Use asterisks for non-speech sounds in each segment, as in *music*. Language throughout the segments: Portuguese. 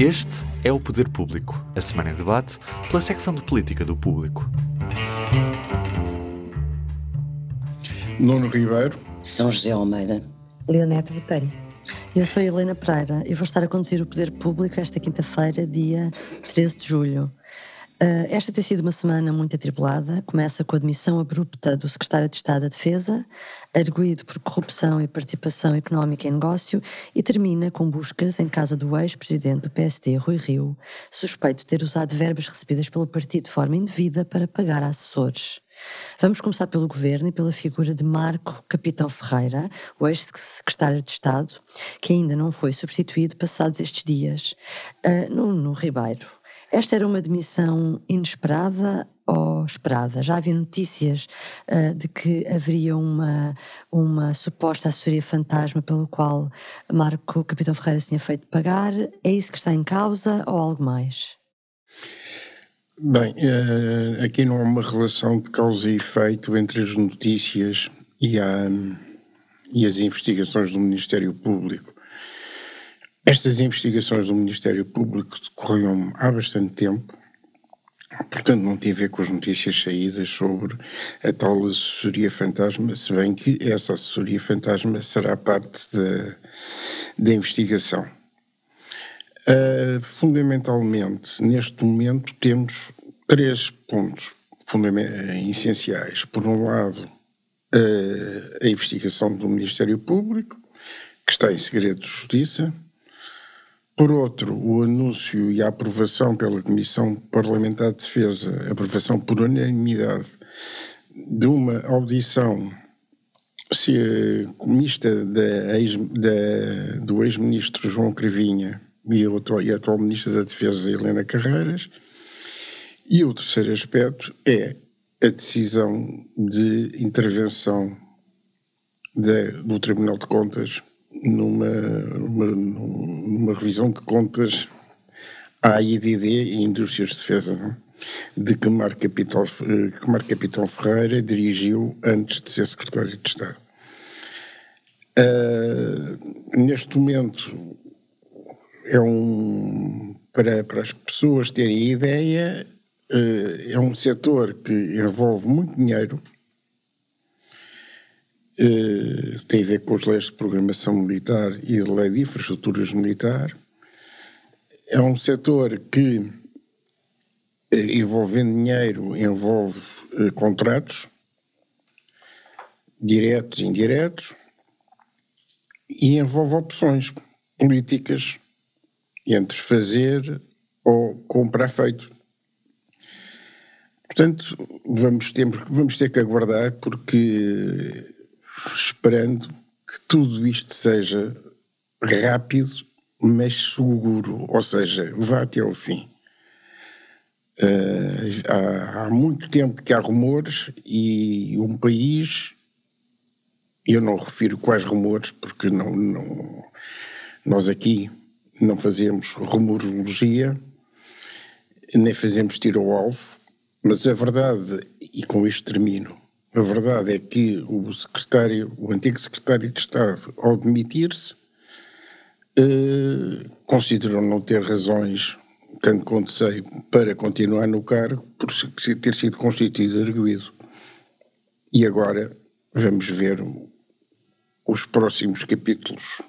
Este é o Poder Público, a semana em debate pela secção de política do Público. Nuno Ribeiro. São José Almeida. Leonete Botelho. Eu sou Helena Pereira e vou estar a conduzir o Poder Público esta quinta-feira, dia 13 de julho. Uh, esta tem sido uma semana muito atribulada. Começa com a admissão abrupta do secretário de Estado da Defesa, arguído por corrupção e participação económica em negócio, e termina com buscas em casa do ex-presidente do PSD, Rui Rio, suspeito de ter usado verbas recebidas pelo partido de forma indevida para pagar assessores. Vamos começar pelo governo e pela figura de Marco Capitão Ferreira, o ex-secretário de Estado, que ainda não foi substituído passados estes dias, uh, no, no Ribeiro. Esta era uma demissão inesperada ou esperada? Já havia notícias uh, de que haveria uma, uma suposta assessoria fantasma pelo qual Marco Capitão Ferreira se tinha feito pagar. É isso que está em causa ou algo mais? Bem, uh, aqui não há uma relação de causa e efeito entre as notícias e, a, e as investigações do Ministério Público. Estas investigações do Ministério Público decorriam há bastante tempo, portanto não tem a ver com as notícias saídas sobre a tal assessoria fantasma, se bem que essa assessoria fantasma será parte da, investigação. Uh, fundamentalmente, neste momento, temos três pontos essenciais. Por um lado, uh, a investigação do Ministério Público, que está em segredo de justiça, por outro, o anúncio e a aprovação pela Comissão Parlamentar de Defesa, aprovação por unanimidade de uma audição se mista da ex, da, do ex-ministro João Cravinha e atual, e atual ministra da Defesa Helena Carreiras. E o terceiro aspecto é a decisão de intervenção de, do Tribunal de Contas numa, numa, numa revisão de contas à IDD e Indústrias de Defesa, não? É? de que Marco Capitão, que Marco Capitão Ferreira dirigiu antes de ser secretário de Estado. Uh, neste momento, é um, para, para as pessoas terem ideia, uh, é um setor que envolve muito dinheiro, eh, tem a ver com as leis de programação militar e a lei de infraestruturas militar. É um setor que, eh, envolvendo dinheiro, envolve eh, contratos, diretos e indiretos, e envolve opções políticas entre fazer ou comprar feito. Portanto, vamos ter, vamos ter que aguardar porque esperando que tudo isto seja rápido, mas seguro, ou seja, vá até ao fim. Uh, há, há, muito tempo que há rumores e um país, eu não refiro quais rumores, porque não, não, nós aqui não fazemos rumorologia, nem fazemos tiro ao alvo, mas a verdade, e com isto termino, a verdade é que o secretário, o antigo secretário de Estado, ao demitir-se, eh, considerou não ter razões, tanto quanto sei, para continuar no cargo, por ter sido constituído arguído. E agora vamos ver os próximos capítulos.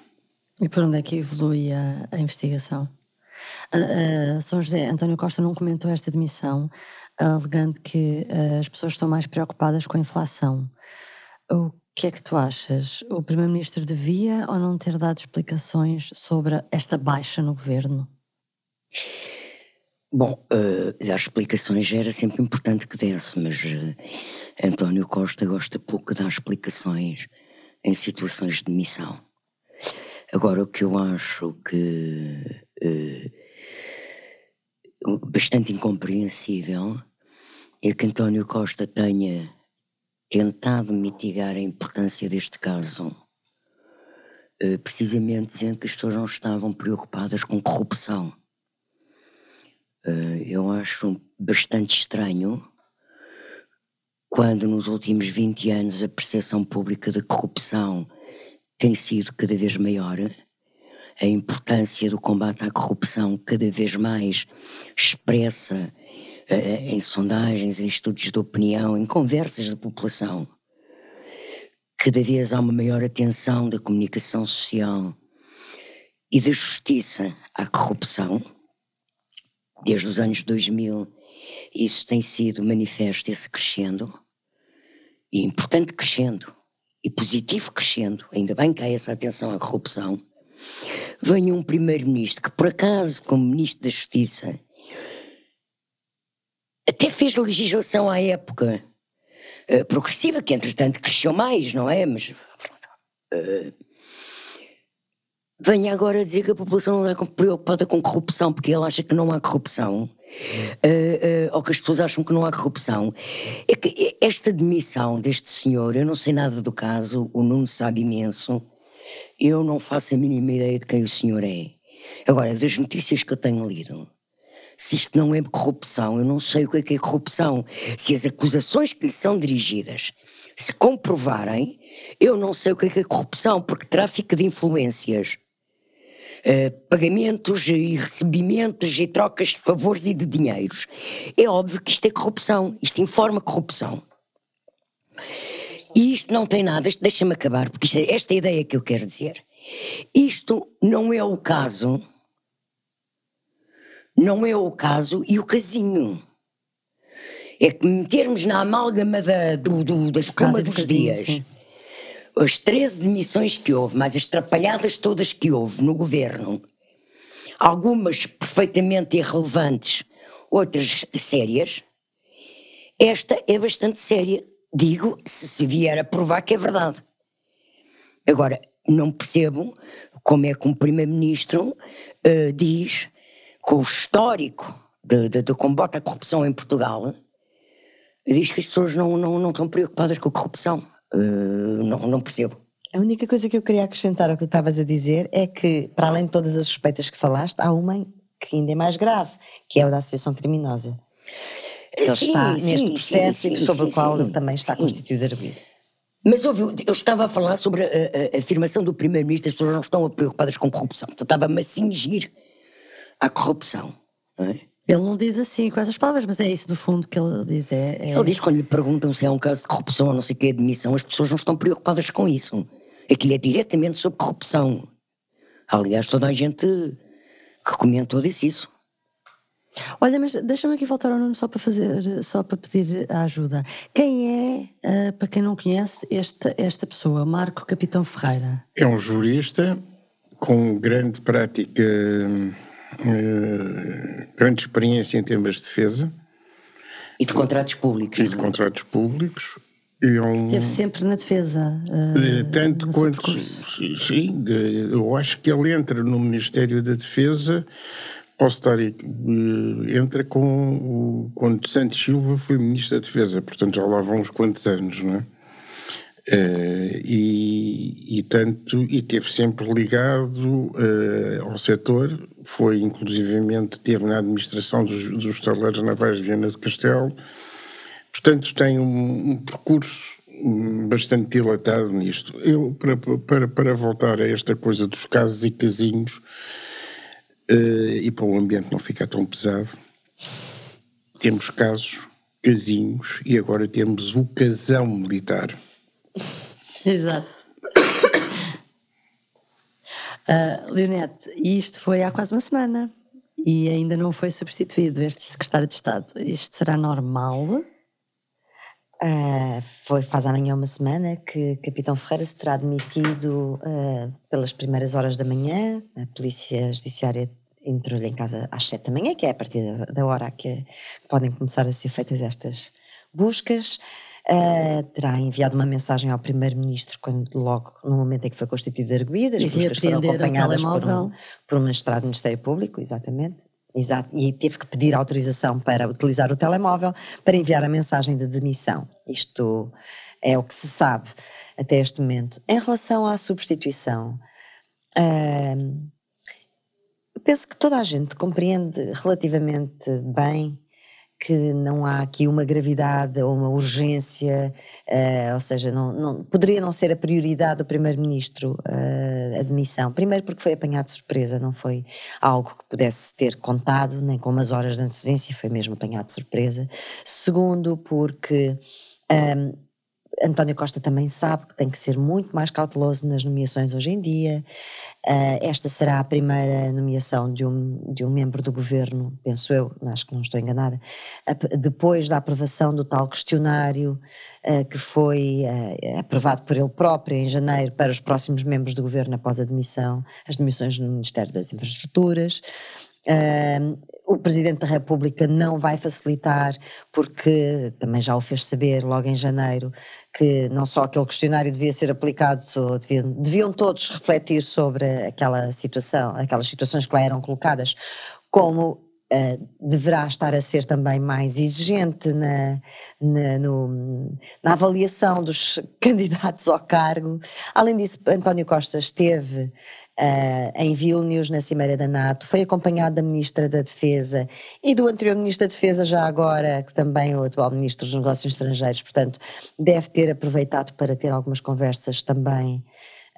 E por onde é que evolui a, a investigação? Uh, uh, São José, António Costa não comentou esta demissão, alegando que uh, as pessoas estão mais preocupadas com a inflação. O que é que tu achas? O Primeiro-Ministro devia ou não ter dado explicações sobre esta baixa no governo? Bom, uh, dar explicações era sempre importante que desse, mas uh, António Costa gosta pouco de dar explicações em situações de demissão. Agora, o que eu acho que uh, bastante incompreensível é que António Costa tenha tentado mitigar a importância deste caso, eh, precisamente dizendo que as pessoas não estavam preocupadas com corrupção. Eh, eu acho bastante estranho quando nos últimos 20 anos a percepção pública da corrupção tem sido cada vez maior a importância do combate à corrupção cada vez mais expressa uh, em sondagens, em estudos de opinião, em conversas da população. Cada vez há uma maior atenção da comunicação social e da justiça à corrupção. Desde os anos 2000, isso tem sido manifesto, esse crescendo, e importante crescendo, e positivo crescendo, ainda bem que há essa atenção à corrupção. Venha um primeiro-ministro que, por acaso, como ministro da Justiça, até fez legislação à época uh, progressiva, que entretanto cresceu mais, não é? Mas. Uh, venha agora dizer que a população não está preocupada com corrupção porque ele acha que não há corrupção. Uh, ou que as pessoas acham que não há corrupção. É que esta demissão deste senhor, eu não sei nada do caso, o Nuno sabe imenso, eu não faço a mínima ideia de quem o senhor é. Agora, das notícias que eu tenho lido, se isto não é corrupção, eu não sei o que é, que é corrupção. Se as acusações que lhe são dirigidas se comprovarem, eu não sei o que é, que é corrupção, porque tráfico de influências, uh, pagamentos e recebimentos e trocas de favores e de dinheiros, é óbvio que isto é corrupção, isto informa corrupção. E isto não tem nada, deixa-me acabar, porque isto, é, esta é a ideia que eu quero dizer. Isto não é o caso, não é o caso e o casinho. É que metermos na amálgama da, do, do, da espuma dos casinho, dias sim. as 13 demissões que houve, mais as trapalhadas todas que houve no governo, algumas perfeitamente irrelevantes, outras sérias, esta é bastante séria Digo se se vier a provar que é verdade. Agora, não percebo como é que um primeiro-ministro uh, diz, com o histórico do combate à corrupção em Portugal, diz que as pessoas não, não, não estão preocupadas com a corrupção. Uh, não, não percebo. A única coisa que eu queria acrescentar ao que tu estavas a dizer é que, para além de todas as suspeitas que falaste, há uma que ainda é mais grave, que é a da associação criminosa que ele sim, está sim, neste processo sim, e sobre o qual ele também está constituído arguido. Mas ouviu, eu estava a falar sobre a, a, a afirmação do Primeiro-Ministro, as pessoas não estão preocupadas com corrupção. Então estava-me a cingir à corrupção. Não é? Ele não diz assim com essas palavras, mas é isso no fundo que ele diz. É, é... Ele diz quando lhe perguntam se é um caso de corrupção ou não sei o que, admissão, as pessoas não estão preocupadas com isso. Aquilo é diretamente sobre corrupção. Aliás, toda a gente que comentou disse isso. Olha, mas deixa-me aqui voltar ao Nuno só para fazer, só para pedir a ajuda. Quem é, uh, para quem não conhece, esta, esta pessoa, Marco Capitão Ferreira? É um jurista com grande prática, uh, grande experiência em temas de defesa. E de contratos públicos. E de é? contratos públicos. E é um, Esteve sempre na defesa. Uh, tanto quanto. Sim, eu acho que ele entra no Ministério da Defesa posso estar aí, eh, entra com o, quando Santos Silva foi Ministro da Defesa, portanto já lá vão uns quantos anos, não é? Uh, e, e, tanto, e teve sempre ligado uh, ao setor, foi inclusivamente, teve na administração dos, dos taleiros navais de Viana do Castelo, portanto tem um, um percurso bastante dilatado nisto. Eu, para, para, para voltar a esta coisa dos casos e casinhos, e para o ambiente não ficar tão pesado, temos casos, casinhos, e agora temos o casão militar. *laughs* Exato. Uh, *coughs* Leonete, isto foi há quase uma semana e ainda não foi substituído este secretário de Estado. Isto será normal? Uh, foi, faz amanhã uma semana que Capitão Ferreira se terá demitido uh, pelas primeiras horas da manhã. A Polícia Judiciária entrou-lhe em casa às sete da manhã, que é a partir da, hora que podem começar a ser feitas estas buscas. Uh, terá enviado uma mensagem ao Primeiro-Ministro quando logo no momento em que foi constituído arguído, as buscas foram acompanhadas por um, por um magistrado do Ministério Público, exatamente. Exato, e teve que pedir autorização para utilizar o telemóvel para enviar a mensagem de demissão. Isto é o que se sabe até este momento. Em relação à substituição, uh, penso que toda a gente compreende relativamente bem que não há aqui uma gravidade ou uma urgência, uh, ou seja, não, não, poderia não ser a prioridade do Primeiro-Ministro uh, a demissão. Primeiro porque foi apanhado de surpresa, não foi algo que pudesse ter contado, nem com umas horas de antecedência, foi mesmo apanhado de surpresa. Segundo porque... Um, António Costa também sabe que tem que ser muito mais cauteloso nas nomeações hoje em dia. Uh, esta será a primeira nomeação de um, de um membro do governo, penso eu, acho que não estou enganada, depois da aprovação do tal questionário uh, que foi uh, aprovado por ele próprio em janeiro para os próximos membros do governo após a demissão, as demissões no Ministério das Infraestruturas. Uh, o Presidente da República não vai facilitar, porque também já o fez saber logo em janeiro, que não só aquele questionário devia ser aplicado, deviam, deviam todos refletir sobre aquela situação, aquelas situações que lá eram colocadas, como Uh, deverá estar a ser também mais exigente na, na, no, na, avaliação dos *laughs* candidatos ao cargo. Além disso, António Costa esteve uh, em Vilnius, na Cimeira da NATO, foi acompanhado da Ministra da Defesa e do anterior Ministro da Defesa, já agora, que também é o atual Ministro dos Negócios Estrangeiros, portanto, deve ter aproveitado para ter algumas conversas também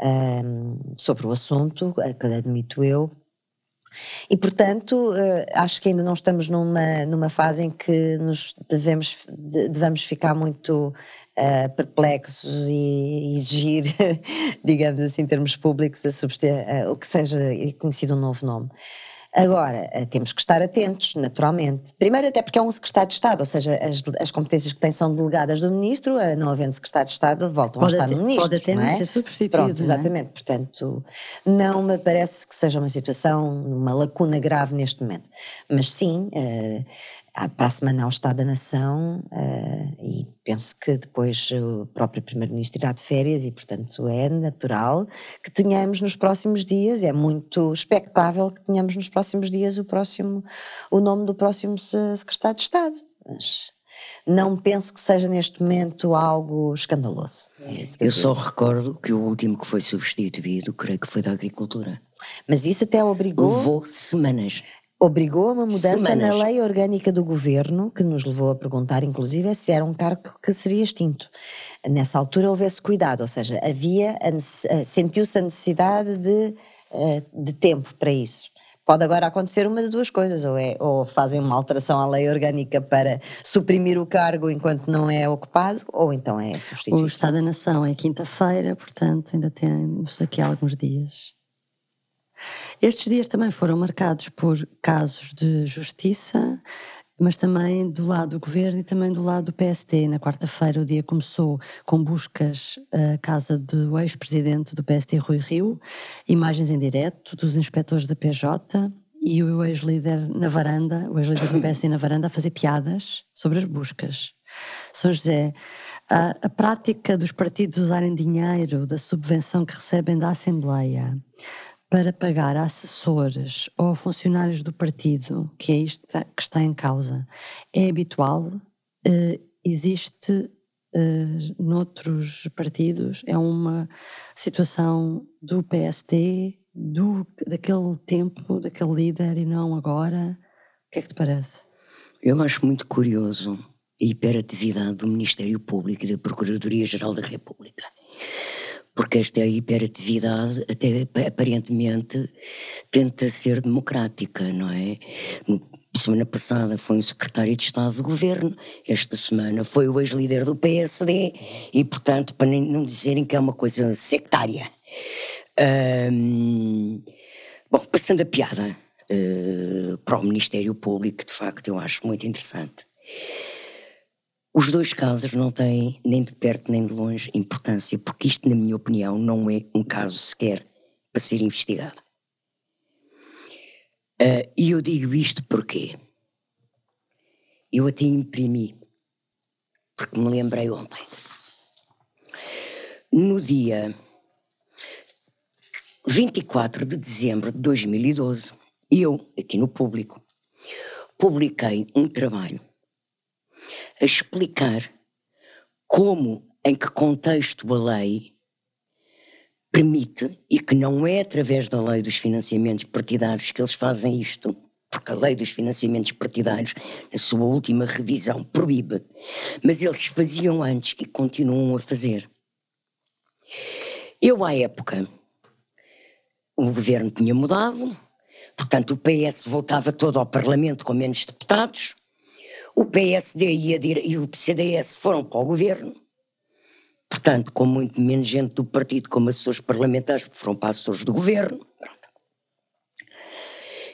um, ah, sobre o assunto, que admito eu, e, portanto, acho que ainda não estamos numa, numa fase em que nos devemos, devemos ficar muito uh, perplexos e exigir, *laughs* digamos assim, em termos públicos, a uh, o que seja conhecido um novo nome. Agora, eh, temos que estar atentos, naturalmente. Primeiro, até porque é um secretário de Estado, ou seja, as, as competências que tem são delegadas do ministro, não havendo secretário de Estado, voltam pode a estar até, no ministro. Pode até não é? ser substituído. Pronto, exatamente. Não é? Portanto, não me parece que seja uma situação, uma lacuna grave neste momento. Mas sim, para a semana ao Estado da Nação uh, e penso que depois o próprio Primeiro-Ministro irá de férias e, portanto, é natural que tenhamos nos próximos dias, é muito expectável que tenhamos nos próximos dias o próximo, o nome do próximo Secretário de Estado. Mas não penso que seja neste momento algo escandaloso. É eu só recordo que o último que foi substituído, creio que foi da Agricultura. Mas isso até obrigou. Levou semanas obrigou a uma mudança Semanas. na lei orgânica do governo, que nos levou a perguntar, inclusive, se era um cargo que seria extinto. Nessa altura houve esse cuidado, ou seja, havia, sentiu-se a necessidade de, eh, de tempo para isso. Pode agora acontecer uma de duas coisas, ou, é, ou fazem uma alteração à lei orgânica para suprimir o cargo enquanto não é ocupado, ou então é substituído. O Estado da Nação é quinta-feira, portanto ainda temos aqui alguns dias. Estes dias também foram marcados por casos de justiça, mas também do lado do governo e também do lado do PSD. Na quarta-feira o dia começou com buscas à casa do ex-presidente do PSD, Rui Rio, imagens em direto dos inspectores da PJ e o ex-líder na varanda, o ex-líder do PSD na varanda a fazer piadas sobre as buscas. São José, a, a prática dos partidos usarem dinheiro da subvenção que recebem da Assembleia para pagar assessores ou funcionários do partido, que é isto que está em causa, é habitual? Uh, existe uh, noutros partidos? É uma situação do PST, do, daquele tempo, daquele líder e não agora? O que é que te parece? Eu acho muito curioso a hiperatividade do Ministério Público e da Procuradoria-Geral da República porque esta hiperatividade até aparentemente tenta ser democrática, não é? Semana passada foi um secretário de Estado de Governo, esta semana foi o ex-líder do PSD e, portanto, para não dizerem que é uma coisa sectária. bom, passando a piada uh, para o Ministério Público, de facto eu acho muito interessante. Os dois casos não têm, nem de perto nem de longe, importância, porque isto, na minha opinião, não é um caso sequer para ser investigado. Uh, e eu digo isto porque eu até imprimi, porque me lembrei ontem. No dia 24 de dezembro de 2012, eu, aqui no público, publiquei um trabalho a explicar como, em que contexto a lei permite, e que não é através da lei dos financiamentos partidários que eles fazem isto, porque a lei dos financiamentos partidários, na sua última revisão, proíbe, mas eles faziam antes e continuam a fazer. Eu, à época, o governo tinha mudado, portanto, o PS voltava todo ao Parlamento com menos deputados, o PSD e, e o CDS foram para o governo, portanto, com muito menos gente do partido como assessores parlamentares, foram para assessores do governo. Pronto.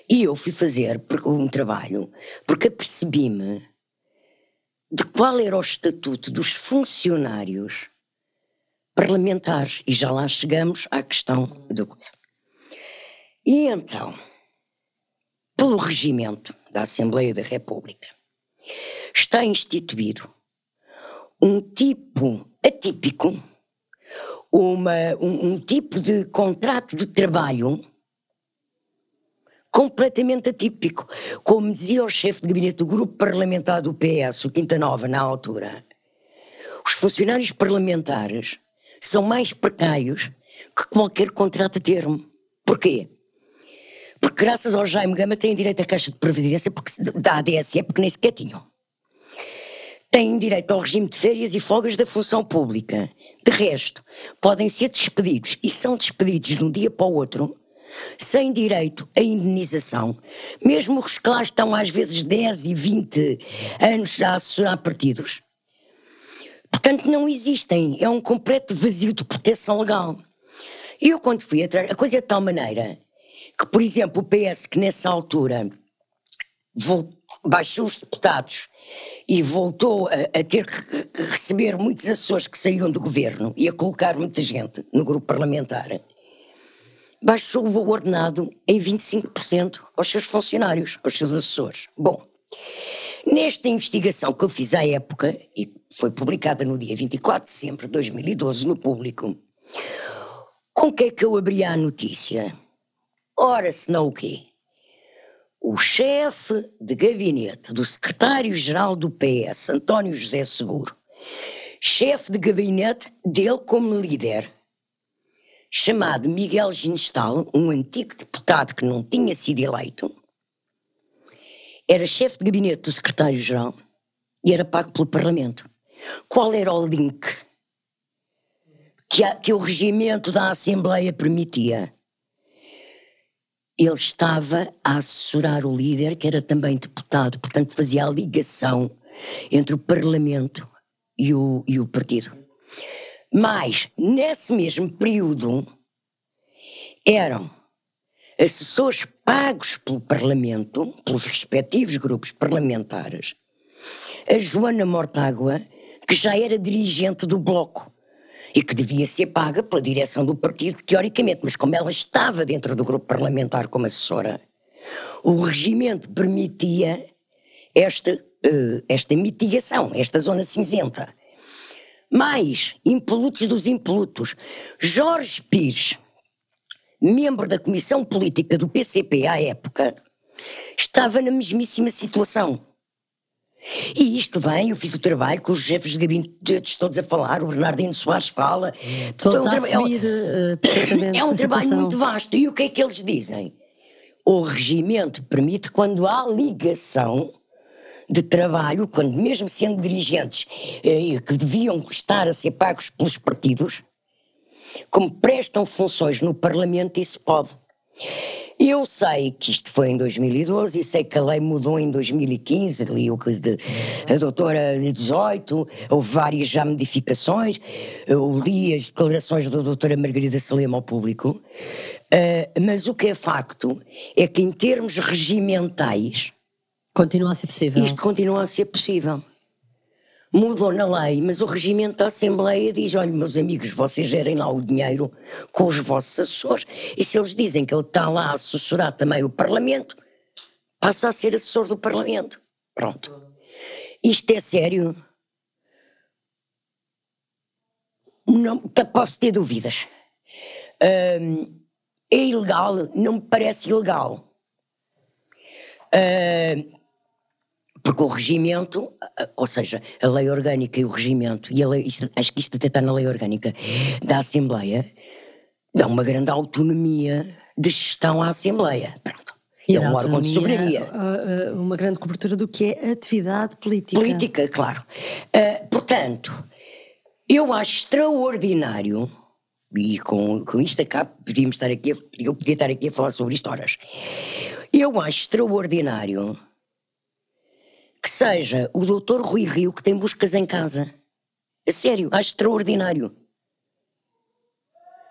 E eu fui fazer um trabalho, porque apercebi-me de qual era o estatuto dos funcionários parlamentares. E já lá chegamos à questão da coisa. E então, pelo regimento da Assembleia da República, está instituído um tipo atípico, uma, um, um tipo de contrato de trabalho completamente atípico. Como dizia o chefe de gabinete do grupo parlamentar do PS, o Quinta Nova, na altura, os funcionários parlamentares são mais precários que qualquer contrato a termo. Porquê? Porque graças ao Jaime Gama têm direito à Caixa de Previdência porque, da ADSE, porque nem sequer tinham. Têm direito ao regime de férias e folgas da função pública. De resto, podem ser despedidos e são despedidos de um dia para o outro sem direito à indenização, mesmo os que lá estão às vezes 10 e 20 anos já a partidos. Portanto, não existem. É um completo vazio de proteção legal. E eu, quando fui atrás, a coisa é de tal maneira que, por exemplo, o PS, que nessa altura baixou os deputados e voltou a, a, ter que receber muitos assessores que saíam do governo e a colocar muita gente no grupo parlamentar, baixou o ordenado em 25% aos seus funcionários, aos seus assessores. Bom, nesta investigação que eu fiz à época, e foi publicada no dia 24 de setembro de 2012 no Público, com que é que eu abria a notícia? Ora, se não o quê? O chefe de gabinete do secretário-geral do PS, António José Seguro, chefe de gabinete dele como líder, chamado Miguel Ginestal, um antigo deputado que não tinha sido eleito, era chefe de gabinete do secretário-geral e era pago pelo Parlamento. Qual era o link que, a, que o regimento da Assembleia permitia? Ele estava a assessorar o líder, que era também deputado, portanto fazia a ligação entre o Parlamento e o, e o partido. Mas, nesse mesmo período, eram assessores pagos pelo Parlamento, pelos respectivos grupos parlamentares, a Joana Mortágua, que já era dirigente do Bloco e que devia ser paga pela direção do partido, teoricamente, mas como ela estava dentro do grupo parlamentar como assessora, o regimento permitia esta, uh, esta mitigação, esta zona cinzenta. Mais, impolutos dos impolutos. Jorge Pires, membro da Comissão Política do PCP à época, estava na mesmíssima situação. E isto vem, eu fiz o trabalho com os chefes de gabinete todos a falar, o Bernardino Soares fala. Todos é um, a assumir, é um, *coughs* é um trabalho muito vasto. E o que é que eles dizem? O regimento permite, quando há ligação de trabalho, quando mesmo sendo dirigentes eh, que deviam estar a ser pagos pelos partidos, como prestam funções no Parlamento, isso pode. Eu sei que isto foi em 2012 e sei que a lei mudou em 2015, li o que de, a doutora de 18, houve várias já modificações, eu li as declarações da doutora Margarida Salema ao público, uh, mas o que é facto é que em termos regimentais Continua a ser possível. Isto continua a ser possível. Mudou na lei, mas o regimento da Assembleia diz: olha, meus amigos, vocês gerem lá o dinheiro com os vossos assessores. E se eles dizem que ele está lá a assessorar também o Parlamento, passa a ser assessor do Parlamento. Pronto. Isto é sério. Não, posso ter dúvidas. É ilegal? Não me parece ilegal. Uh, porque o regimento, ou seja, a lei orgânica e o regimento, e lei, isto, acho que isto até está na lei orgânica da Assembleia, dão uma grande autonomia de gestão à Assembleia. Pronto. E é um órgão de soberania. uh, uh, uma grande cobertura do que é atividade política. Política, claro. Uh, portanto, eu acho extraordinário, e com, com isto acabo, podíamos estar aqui, eu podia estar aqui a falar sobre isto horas. Eu acho extraordinário que seja o doutor Rui Rio que tem buscas em casa. A sério, acho extraordinário.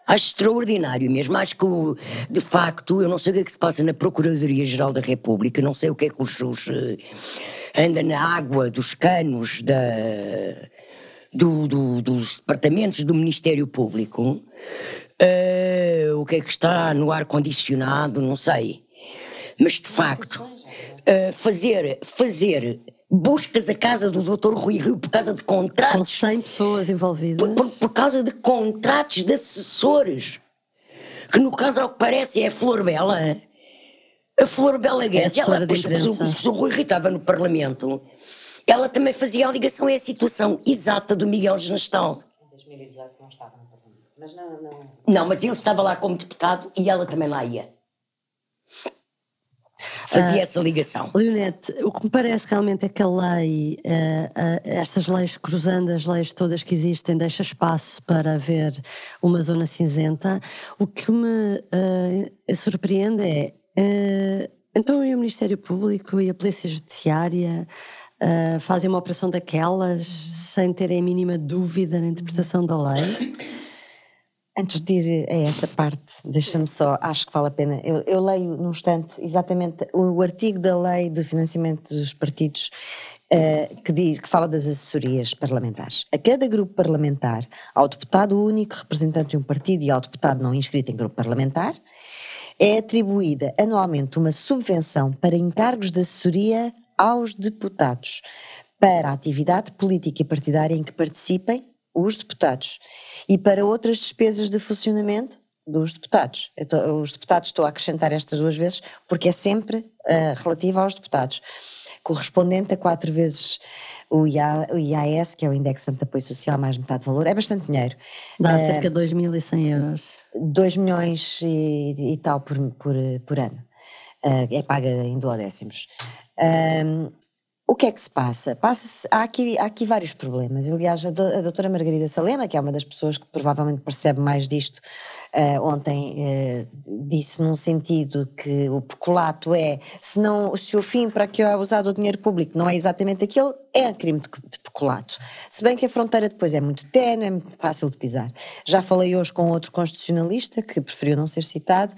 Acho extraordinário mesmo. Acho que, de facto, eu não sei o que é que se passa na Procuradoria-Geral da República, não sei o que é que os. uh, anda na água dos canos da, do, do, dos departamentos do Ministério Público. Uh, o que é que está no ar-condicionado, não sei. Mas, de facto, uh, fazer, fazer buscas a casa do Dr. Rui Rio por causa de contratos. Com 100 pessoas envolvidas. Por, por, por, causa de contratos de assessores. Que no caso, ao que parece, é a Flor Bela. A Flor Bela Guedes. É ela, depois, o, o, o Rui Rio estava no Parlamento. Ela também fazia a ligação à situação exata do Miguel Genestal. Em 2018 não estava no Parlamento. Mas não, não. Não, mas ele estava lá como deputado e ela também lá ia. Fazia uh, essa ligação. Leonete, o que me parece realmente é que a lei, uh, uh, estas leis, cruzando as leis todas que existem, deixa espaço para haver uma zona cinzenta. O que me surpreende é. então, e o Ministério Público e a Polícia Judiciária fazem uma operação daquelas sem terem a mínima dúvida na interpretação da lei? *coughs* Antes de ir a essa parte, deixa-me só, acho que vale a pena. Eu, eu leio num instante exatamente o, o, artigo da lei do financiamento dos partidos uh, que, diz, que fala das assessorias parlamentares. A cada grupo parlamentar, ao deputado único representante de um partido e ao deputado não inscrito em grupo parlamentar, é atribuída anualmente uma subvenção para encargos de assessoria aos deputados para a atividade política e partidária em que participem os deputados. E para outras despesas de funcionamento dos deputados. Tô, os deputados estou a acrescentar estas duas vezes porque é sempre uh, relativa aos deputados. Correspondente a quatro vezes o, IA, o IAS, que é o Index de Apoio Social, mais metade do valor, é bastante dinheiro. Dá uh, cerca de 2.100 euros. 2 milhões e, e, tal por, por, por ano. Uh, é paga em duodécimos. O que é que se passa? passa há, aqui, há aqui vários problemas. Aliás, a, do, a doutora Margarida Salema, que é uma das pessoas que provavelmente percebe mais disto, uh, ontem uh, disse num sentido que o peculato é, se, não, se o fim para que é usado o dinheiro público não é exatamente aquele, é crime de, de peculato. Se bem que a fronteira depois é muito tenue, é muito fácil de pisar. Já falei hoje com outro constitucionalista, que preferiu não ser citado,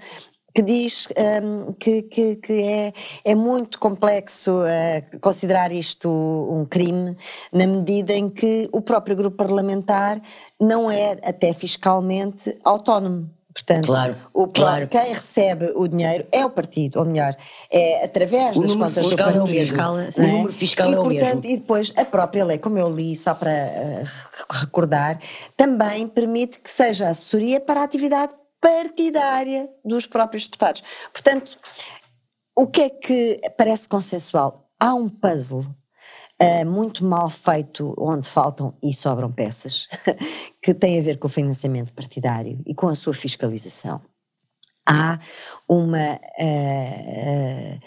que diz um, que, que, que, é, é muito complexo uh, considerar isto um crime, na medida em que o próprio grupo parlamentar não é até fiscalmente autónomo. Portanto, claro, o, claro. quem recebe o dinheiro é o partido, ou melhor, é através o das contas do partido. É o, fiscal, é? o número fiscal e, é o portanto, mesmo. E depois a própria lei, como eu li, só para uh, recordar, também permite que seja assessoria para a atividade partidária dos próprios deputados. Portanto, o que é que parece consensual? Há um puzzle uh, muito mal feito, onde faltam e sobram peças, *laughs* que tem a ver com o financiamento partidário e com a sua fiscalização. Há uma. Uh, uh,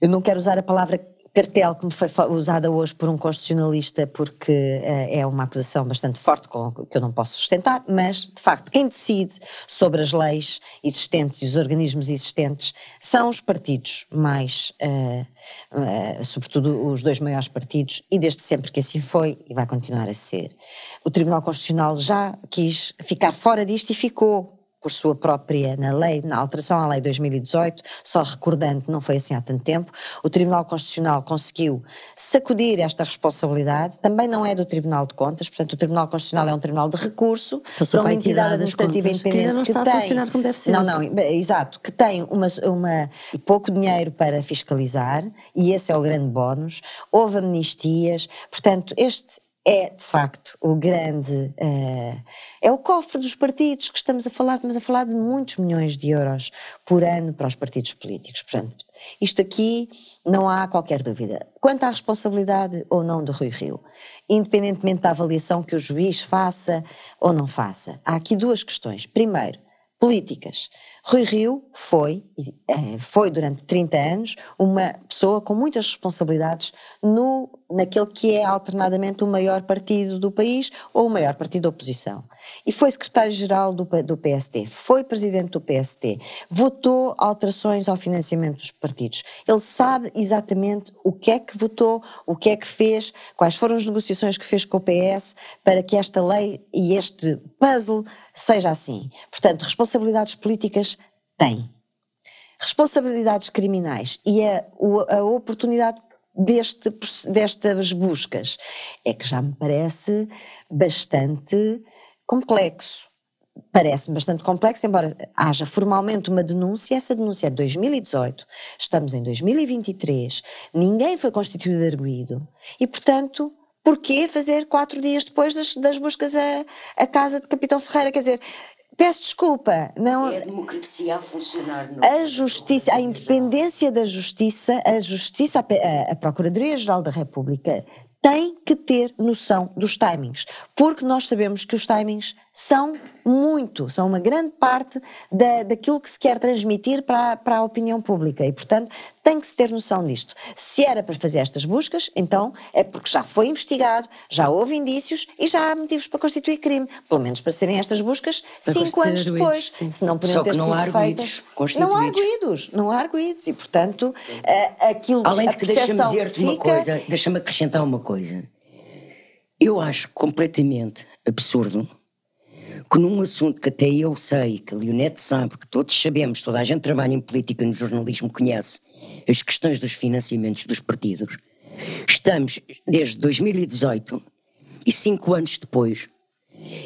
eu não quero usar a palavra cartel que me foi usada hoje por um constitucionalista porque uh, é uma acusação bastante forte com, que eu não posso sustentar, mas de facto quem decide sobre as leis existentes e os organismos existentes são os partidos mais, uh, uh, sobretudo os dois maiores partidos e desde sempre que assim foi e vai continuar a ser. O Tribunal Constitucional já quis ficar fora disto e ficou por sua própria, na lei, na alteração à lei 2018, só recordando, não foi assim há tanto tempo, o Tribunal Constitucional conseguiu sacudir esta responsabilidade, também não é do Tribunal de Contas, portanto o Tribunal Constitucional é um tribunal de recurso, Passou para uma entidade administrativa contas, independente que, não está que a tem, funcionar como deve ser. Não, não, exato, que tem uma, uma, pouco dinheiro para fiscalizar, e esse é o grande bónus, houve amnistias, portanto este é de facto o grande uh, é o cofre dos partidos que estamos a falar. Estamos a falar de muitos milhões de euros por ano para os partidos políticos. Portanto isto aqui não há qualquer dúvida. Quanto à responsabilidade ou não do Rui Rio independentemente da avaliação que o juiz faça ou não faça há aqui duas questões. Primeiro políticas. Rui Rio foi, eh, foi durante 30 anos, uma pessoa com muitas responsabilidades no, naquele que é alternadamente o maior partido do país ou o maior partido da oposição. E foi secretário-geral do, do PST, foi presidente do PST, votou alterações ao financiamento dos partidos. Ele sabe exatamente o que é que votou, o que é que fez, quais foram as negociações que fez com o PS para que esta lei e este puzzle seja assim. Portanto, responsabilidades políticas tem. Responsabilidades criminais e a, a oportunidade deste, destas buscas. É que já me parece bastante complexo. Parece bastante complexo, embora haja formalmente uma denúncia, essa denúncia é de 2018, estamos em 2023, ninguém foi constituído arguído. E, portanto, porquê fazer quatro dias depois das, das buscas à casa de Capitão Ferreira? Quer dizer, Peço desculpa, não. É a democracia a funcionar. Não. A justiça, a independência da justiça, a justiça, a, a Procuradoria-Geral da República tem que ter noção dos timings, porque nós sabemos que os timings são muito, são uma grande parte da, daquilo que se quer transmitir para, para a opinião pública e, portanto, tem que se ter noção disto. Se era para fazer estas buscas, então é porque já foi investigado, já houve indícios e já há motivos para constituir crime, pelo menos para serem estas buscas para cinco anos depois, se não podiam ter não sido feitas. Não há arguídos, não há arguídos e, portanto, aquilo Além de que deixa-me dizer-te fica... uma coisa, deixa-me acrescentar uma coisa. Eu acho completamente absurdo que num assunto que até eu sei, que a Leonete sabe, que todos sabemos, toda a gente trabalha em política, no jornalismo, conhece as questões dos financiamentos dos partidos, estamos desde 2018 e cinco anos depois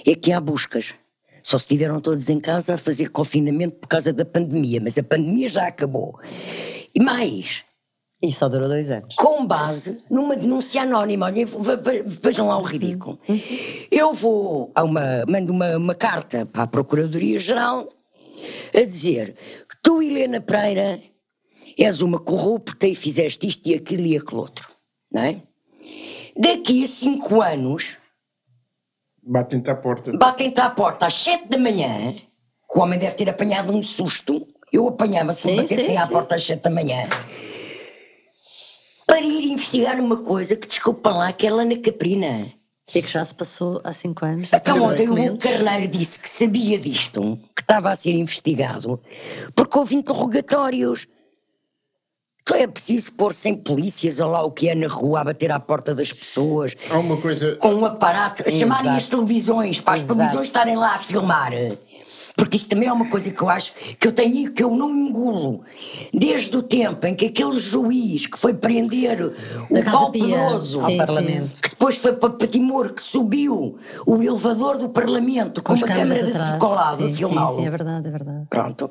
é que há buscas. Só se estiveram todos em casa a fazer confinamento por causa da pandemia, mas a pandemia já acabou. E mais, e só durou dois anos. Com base numa denúncia anónima. Olhem, vejam lá o ridículo. Eu vou a uma, mando uma, uma carta para a Procuradoria-Geral a dizer que tu, Helena Pereira, és uma corrupta e fizeste isto e aquilo e aquilo outro. Não é? Daqui a cinco anos. Batem-te à porta. Batem-te à porta às sete da manhã. O homem deve ter apanhado um susto. Eu apanhava se me batessem à porta às sete da manhã para ir investigar uma coisa que, desculpa lá, que é lá na Caprina. E que já se passou há cinco anos. Então ontem o Carneiro disse que sabia disto, que estava a ser investigado, porque houve interrogatórios. Então é preciso pôr sem polícias ou lá o que é na rua a bater à porta das pessoas. Há uma coisa. Com um aparato, a chamarem as televisões, para as Exato. televisões estarem lá a filmar. Porque isso também é uma coisa que eu acho que eu tenho que eu não engulo. Desde o tempo em que aquele juiz que foi prender o Paulo Pedroso ao Parlamento, que depois foi para, Timor, que subiu o elevador do Parlamento com, com uma câmara de colado a filmá-lo. Sim, sim, é verdade, é verdade. Pronto.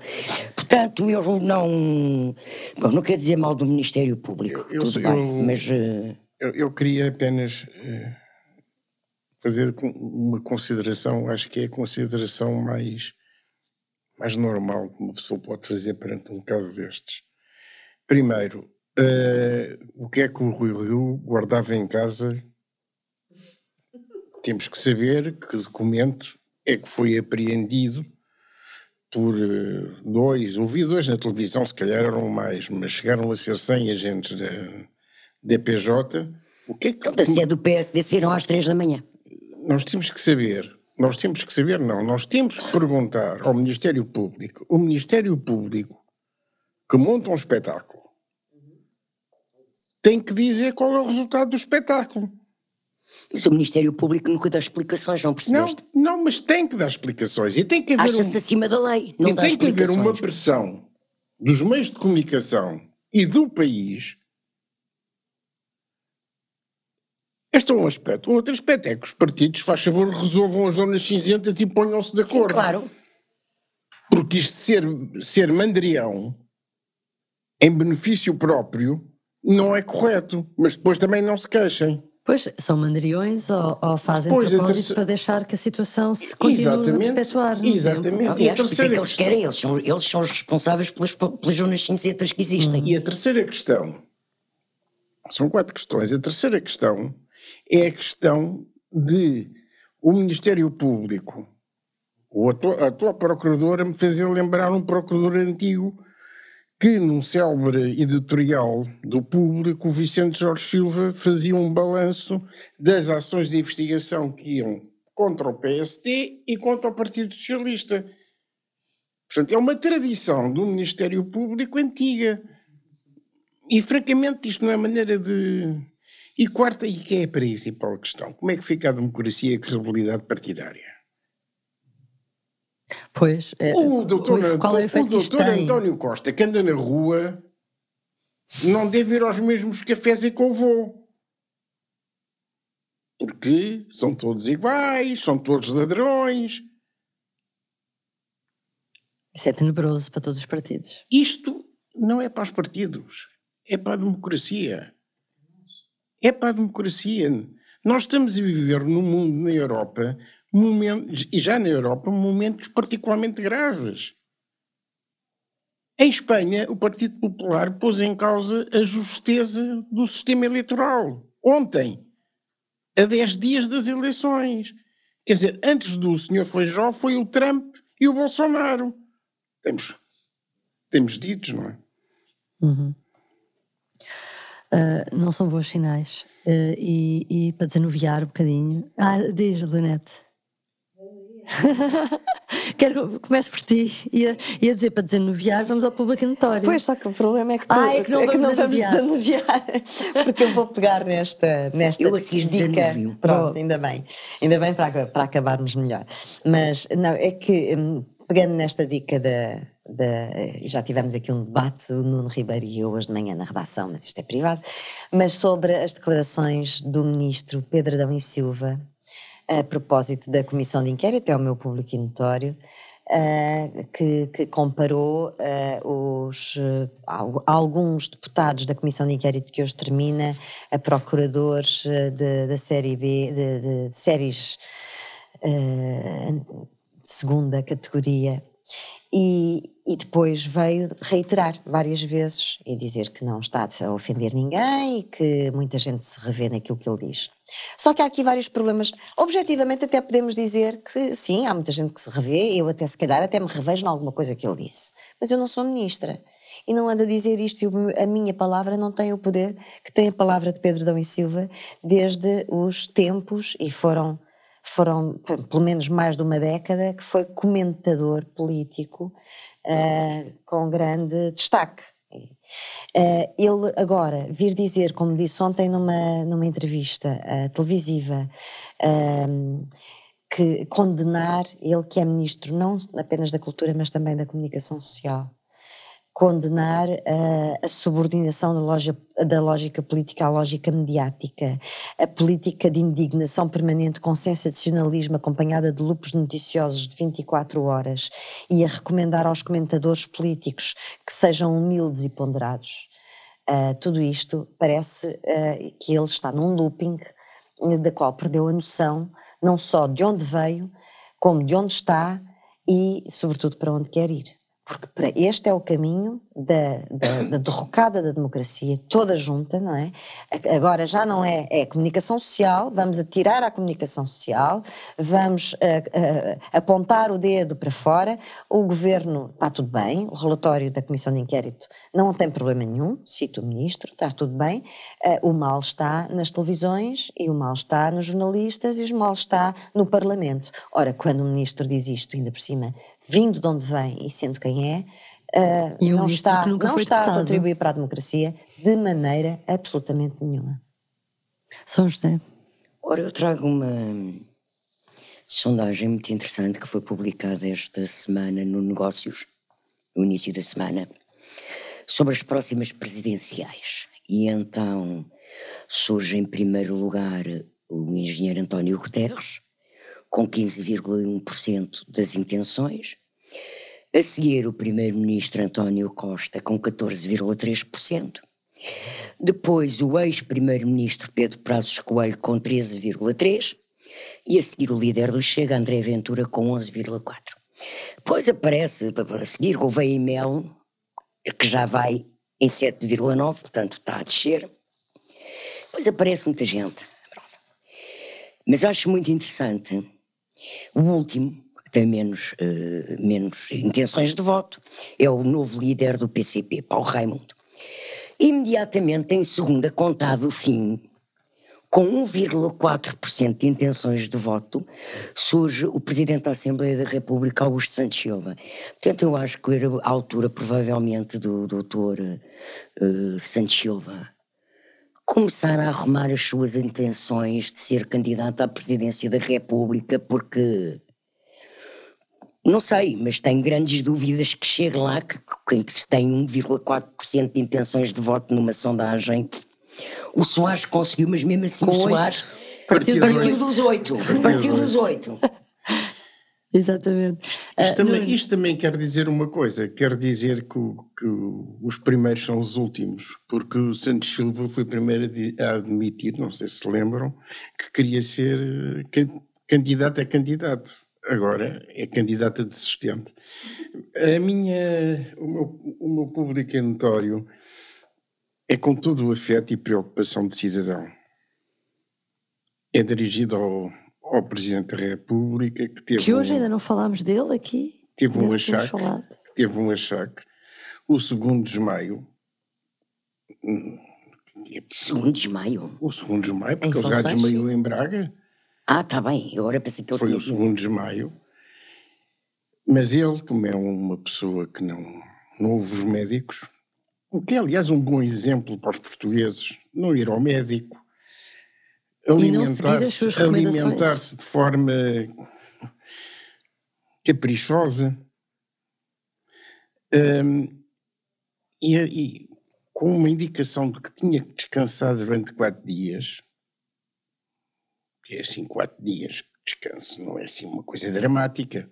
Portanto, eu não. Bom, não quero dizer mal do Ministério Público, eu, tudo eu, bem, mas. Uh... Eu, eu, queria apenas. Uh, fazer uma consideração, acho que é a consideração mais mais normal que uma pessoa pode fazer perante um caso destes. Primeiro, uh, o que é que o Rui Rio guardava em casa? Temos que saber que documento é que foi apreendido por uh, dois, ouvi dois na televisão, se calhar eram mais, mas chegaram a ser 100 agentes da DPJ. O que é que. Então, se é do PSD, saíram às três da manhã. Nós temos que saber nós temos que saber, não, nós temos que perguntar ao Ministério Público. O Ministério Público que monta um espetáculo tem que dizer qual é o resultado do espetáculo. Mas o Ministério Público nunca dá explicações, não percebeste? Não, não mas tem que dar explicações. E tem que haver. Acha-se um... acima da lei. Não e tem que haver uma pressão dos meios de comunicação e do país Este é um aspecto. O outro aspecto é que os partidos, faz favor, resolvam as zonas cinzentas e ponham-se de acordo. Sim, claro. Porque isto ser, ser mandrião em benefício próprio não é correto, mas depois também não se queixem. Pois, são mandriões ou, ou fazem pois, propósito para deixar que a situação se continue exatamente, a perpetuar. Exatamente. Aliás, e a terceira que eles querem, eles são, eles são os responsáveis pelas, pelas zonas cinzentas que existem. E a terceira questão, são quatro questões, a terceira questão é a questão de o Ministério Público O atual, atual procurador me fez lembrar um procurador antigo que, num célebre editorial do público, o Vicente Jorge Silva fazia um balanço das ações de investigação que iam contra o PST e contra o Partido Socialista. Portanto, é uma tradição do Ministério Público antiga. E, francamente, isto não é maneira de. E quarta, e que é a principal questão? Como é que fica a democracia e a credibilidade partidária? Pois, é, o doutor, qual é o o doutor António Costa, que anda na rua, não deve ir aos mesmos cafés que eu vou. Porque são todos iguais, são todos ladrões. Isso é tenebroso para todos os partidos. Isto não é para os partidos, é para a democracia. É para a democracia. Nós estamos a viver num mundo, na Europa, momentos, e já na Europa, momentos particularmente graves. Em Espanha, o Partido Popular pôs em causa a justeza do sistema eleitoral. Ontem, a 10 dias das eleições. Quer dizer, antes do senhor Feijó foi o Trump e o Bolsonaro. Temos, temos ditos, não é? Uhum. Uh, não são bons sinais. Uh, e, e, para desanuviar um bocadinho. Ah, diz, Lunete. *laughs* Quero comece por ti. Ia, ia dizer para desanuviar, vamos ao público notório. Pois, só que o problema é que, tu, ah, é que não, é vamos, que não vamos desanuviar. *laughs* porque eu vou pegar nesta, nesta eu assim dica. Pronto, ainda bem. Ainda bem para, para acabarmos melhor. Mas não, é que hum, pegando nesta dica da, da, já tivemos aqui um debate, o Nuno Ribeiro e eu hoje de manhã na redação, mas isto é privado, mas sobre as declarações do ministro Pedro Adão e Silva a propósito da comissão de inquérito, é o meu público notório, uh, que, que, comparou uh, os, uh, alguns deputados da comissão de inquérito que hoje termina a procuradores de, da série B, de, de, de séries de segunda categoria e, e, depois veio reiterar várias vezes e dizer que não está a ofender ninguém e que muita gente se revê naquilo que ele diz. Só que há aqui vários problemas. Objetivamente, até podemos dizer que sim, há muita gente que se revê, eu até se calhar até me revejo em alguma coisa que ele disse. Mas eu não sou ministra. E não ando a dizer isto, e a minha palavra não tem o poder que tem a palavra de Pedro Dão e Silva desde os tempos, e foram, foram pelo menos mais de uma década, que foi comentador político uh, com grande destaque. Uh, ele agora vir dizer, como disse ontem numa, numa entrevista uh, televisiva, uh, que condenar ele que é ministro não apenas da cultura, mas também da comunicação social, condenar uh, a subordinação da, loja, da lógica política à lógica mediática, a política de indignação permanente com sensacionalismo acompanhada de lupos noticiosos de 24 horas e a recomendar aos comentadores políticos que sejam humildes e ponderados. Uh, tudo isto parece uh, que ele está num looping da qual perdeu a noção não só de onde veio, como de onde está e, sobretudo, para onde quer ir porque para este é o caminho da, da, da, derrocada da democracia toda junta, não é? Agora já não é, é comunicação social, vamos atirar à comunicação social, vamos uh, uh, apontar o dedo para fora, o governo está tudo bem, o relatório da comissão de inquérito não tem problema nenhum, cito o ministro, está tudo bem, uh, o mal está nas televisões e o mal está nos jornalistas e o mal está no parlamento. Ora, quando o ministro diz isto, ainda por cima vindo de onde vem e sendo quem é, uh, não está, não está a contribuir para a democracia de maneira absolutamente nenhuma. São José. Ora, eu trago uma sondagem muito interessante que foi publicada esta semana no Negócios, no início da semana, sobre as próximas presidenciais. E então surge em primeiro lugar o engenheiro António Guterres, com 15,1% das intenções. A seguir, o primeiro-ministro António Costa, com 14,3%. Depois, o ex-primeiro-ministro Pedro Prazos Coelho, com 13,3%. E a seguir, o líder do Chega, André Ventura, com 11,4%. Depois aparece, a seguir, Gouveia e Melo, que já vai em 7,9%, portanto está a descer. Depois aparece muita gente. Pronto. Mas acho muito interessante o último, tem menos, uh, menos intenções de voto, é o novo líder do PCP, Paulo Raimundo. Imediatamente em segunda contado o fim, com 1,4% de intenções de voto, surge o Presidente da Assembleia da República, Augusto Santos Silva. Portanto, eu acho que era a altura, provavelmente, do doutor uh, Santos Silva começar a arrumar as suas intenções de ser candidato à presidência da República, porque não sei, mas tenho grandes dúvidas que chegue lá, que quem tem 1,4% de intenções de voto numa sondagem. O Soares conseguiu, mas mesmo assim Com o Soares partiu, partiu dos oito. Partiu dos oito. Exatamente. Isto, uh, também, isto, também, quer dizer uma coisa, quer dizer que, que, os primeiros são os últimos, porque o Santos Silva foi o primeiro a admitir, não sei se lembram, que queria ser candidato a candidato. Agora é candidato a desistente. A minha, o, meu, o meu público é notório é com todo o afeto e preocupação de cidadão. É dirigido ao, ao Presidente da República, que teve. Que hoje um, ainda não falámos dele aqui. Teve um achaque. Teve um achaque. O segundo desmaio. Hum, segundo desmaio? O segundo desmaio, porque ele já desmaiou em Braga. Ah, está bem. Agora pensei que ele Foi o segundo desmaio. Mas ele, como é uma pessoa que não, não ouve os médicos, o que é, aliás, um bom exemplo para os portugueses, não ir ao médico, alimentar-se alimentar de forma caprichosa um, e, e, com uma indicação de que tinha que descansar durante quatro dias, que é assim, quatro dias de descanso, não é assim uma coisa dramática,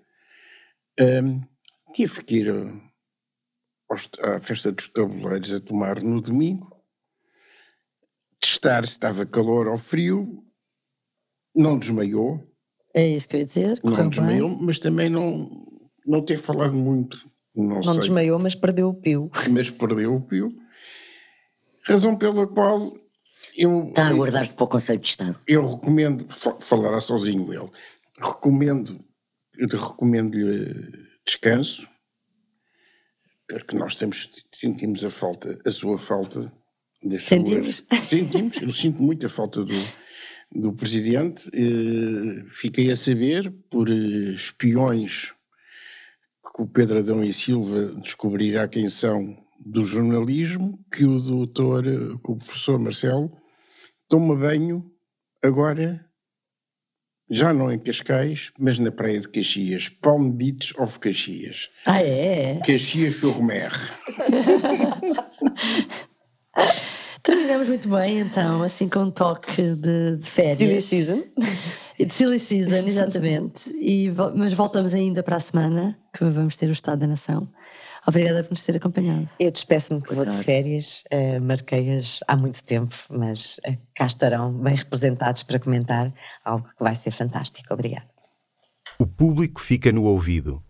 um, tive que ir à festa dos tabuleiros a tomar no domingo, testar se estava calor ou frio, não desmaiou. É isso que eu ia dizer. Não desmaiou, bem. mas também não, não ter falado muito. Não, não desmaiou, mas perdeu o pio. *laughs* Mas perdeu o pio. Razão pela qual eu. Está a guardar-se para o Conselho de Estado. Eu recomendo, falará sozinho ele, recomendo, recomendo-lhe descanso, porque nós temos, sentimos a falta, a sua falta sentimos. *laughs* Sentimos, eu sinto muita falta do, do presidente. Eh, fiquei a saber por eh, espiões que o Pedro Adão e Silva descobrirá quem são do jornalismo, que o doutor, que o professor Marcelo toma banho agora já não em Cascais, mas na praia de Caxias, Palm Beach of Caxias. Ah, é? Caxias Fourmer. *laughs* Terminamos muito bem, então, assim com um toque de, de férias. Silly season. de silly season, exatamente. E, mas voltamos ainda para a semana, que vamos ter o Estado da Nação. Obrigada por nos ter acompanhado. Eu despeço-me que vou de férias, uh, marquei-as há muito tempo, mas uh, cá estarão bem representados para comentar algo que vai ser fantástico. Obrigada. O público fica no ouvido.